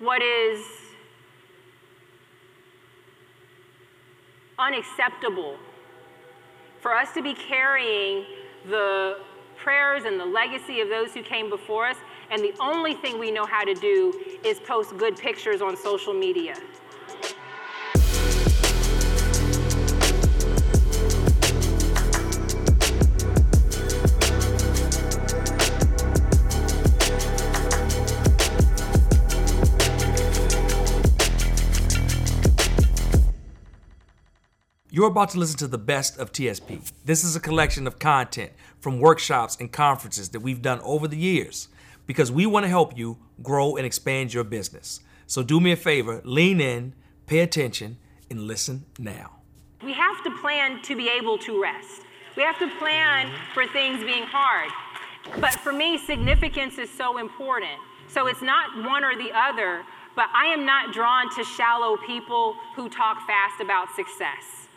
what is unacceptable for us to be carrying the prayers and the legacy of those who came before us, and the only thing we know how to do is post good pictures on social media. You're about to listen to the best of TSP. This is a collection of content from workshops and conferences that we've done over the years because we want to help you grow and expand your business. So do me a favor, lean in, pay attention, and listen now. We have to plan to be able to rest. We have to plan for things being hard. But for me, significance is so important. So it's not one or the other, but I am not drawn to shallow people who talk fast about success.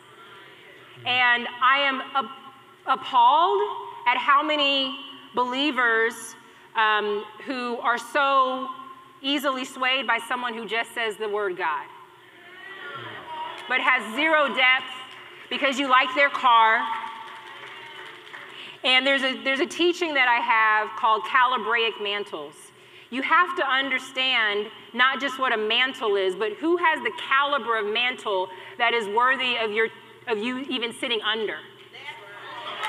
And I am appalled at how many believers um, who are so easily swayed by someone who just says the word God, but has zero depth because you like their car. And there's a, there's a teaching that I have called calibraic mantles. You have to understand not just what a mantle is, but who has the caliber of mantle that is worthy of your of you even sitting under.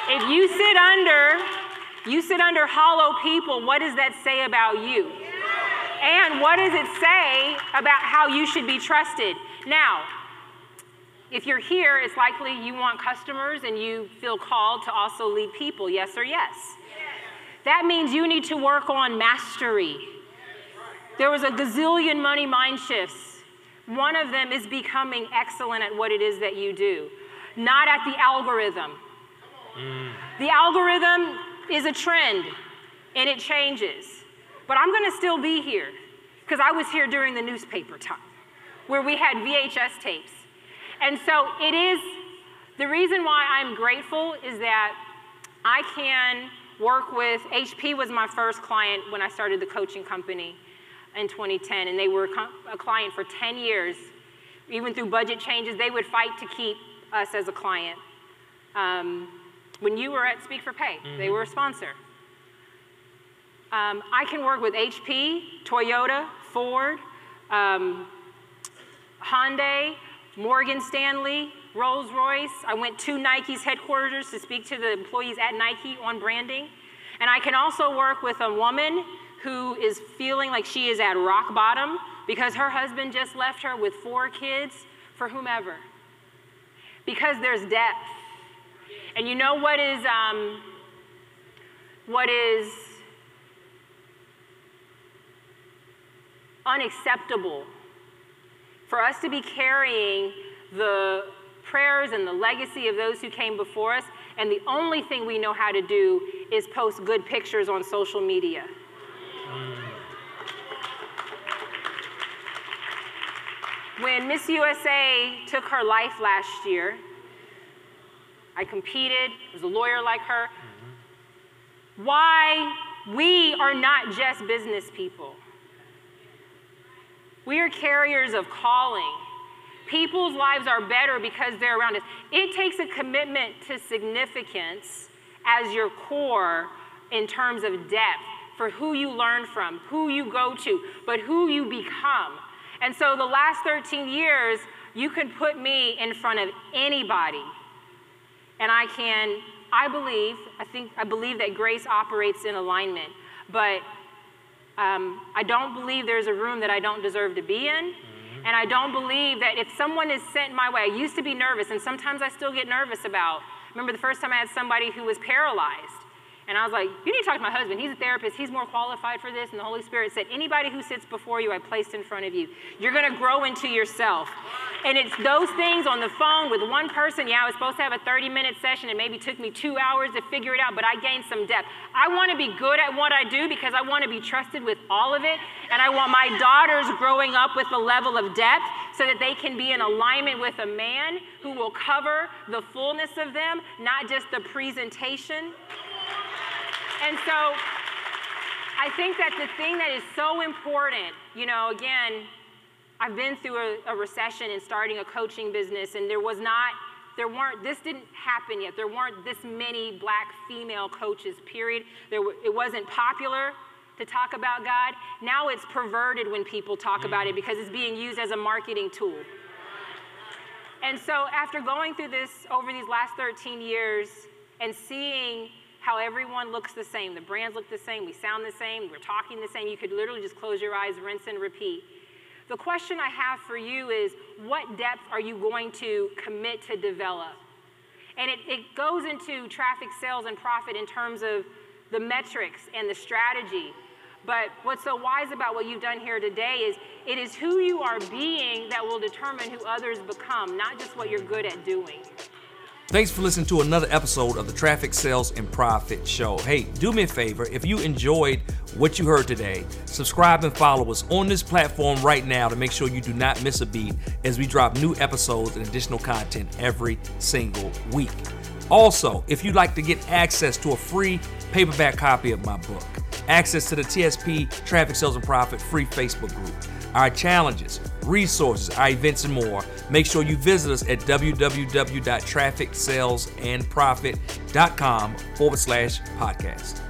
If you sit under, you sit under hollow people, what does that say about you? And what does it say about how you should be trusted? Now, if you're here, it's likely you want customers and you feel called to also lead people, yes or yes? That means you need to work on mastery. There was a gazillion money mind shifts. One of them is becoming excellent at what it is that you do not at the algorithm. Mm. The algorithm is a trend and it changes. But I'm going to still be here because I was here during the newspaper time where we had VHS tapes. And so it is the reason why I'm grateful is that I can work with HP was my first client when I started the coaching company in 2010 and they were a client for 10 years. Even through budget changes, they would fight to keep us as a client. Um, when you were at Speak for Pay, mm-hmm. they were a sponsor. Um, I can work with HP, Toyota, Ford, um, Hyundai, Morgan Stanley, Rolls Royce. I went to Nike's headquarters to speak to the employees at Nike on branding. And I can also work with a woman who is feeling like she is at rock bottom because her husband just left her with four kids for whomever because there's depth. And you know what is um, what is unacceptable for us to be carrying the prayers and the legacy of those who came before us, and the only thing we know how to do is post good pictures on social media. When Miss USA took her life last year, I competed, was a lawyer like her. Mm-hmm. Why we are not just business people. We are carriers of calling. People's lives are better because they're around us. It takes a commitment to significance as your core in terms of depth for who you learn from, who you go to, but who you become. And so the last 13 years, you can put me in front of anybody. And I can, I believe, I think, I believe that grace operates in alignment. But um, I don't believe there's a room that I don't deserve to be in. Mm-hmm. And I don't believe that if someone is sent my way, I used to be nervous, and sometimes I still get nervous about. Remember the first time I had somebody who was paralyzed. And I was like, You need to talk to my husband. He's a therapist. He's more qualified for this. And the Holy Spirit said, Anybody who sits before you, I placed in front of you. You're going to grow into yourself. And it's those things on the phone with one person. Yeah, I was supposed to have a 30 minute session. It maybe took me two hours to figure it out, but I gained some depth. I want to be good at what I do because I want to be trusted with all of it. And I want my daughters growing up with a level of depth so that they can be in alignment with a man who will cover the fullness of them, not just the presentation. And so I think that the thing that is so important, you know, again, I've been through a, a recession and starting a coaching business, and there was not there weren't this didn't happen yet. There weren't this many black female coaches period. There it wasn't popular to talk about god. Now it's perverted when people talk mm. about it because it's being used as a marketing tool. And so after going through this over these last 13 years and seeing how everyone looks the same the brands look the same we sound the same we're talking the same you could literally just close your eyes rinse and repeat the question I have for you is what depth are you going to commit to develop? And it, it goes into traffic sales and profit in terms of the metrics and the strategy. But what's so wise about what you've done here today is it is who you are being that will determine who others become, not just what you're good at doing. Thanks for listening to another episode of the Traffic Sales and Profit Show. Hey, do me a favor if you enjoyed what you heard today, subscribe and follow us on this platform right now to make sure you do not miss a beat as we drop new episodes and additional content every single week. Also, if you'd like to get access to a free paperback copy of my book, access to the TSP Traffic Sales and Profit free Facebook group, our challenges, resources, our events, and more, make sure you visit us at www.trafficsalesandprofit.com forward slash podcast.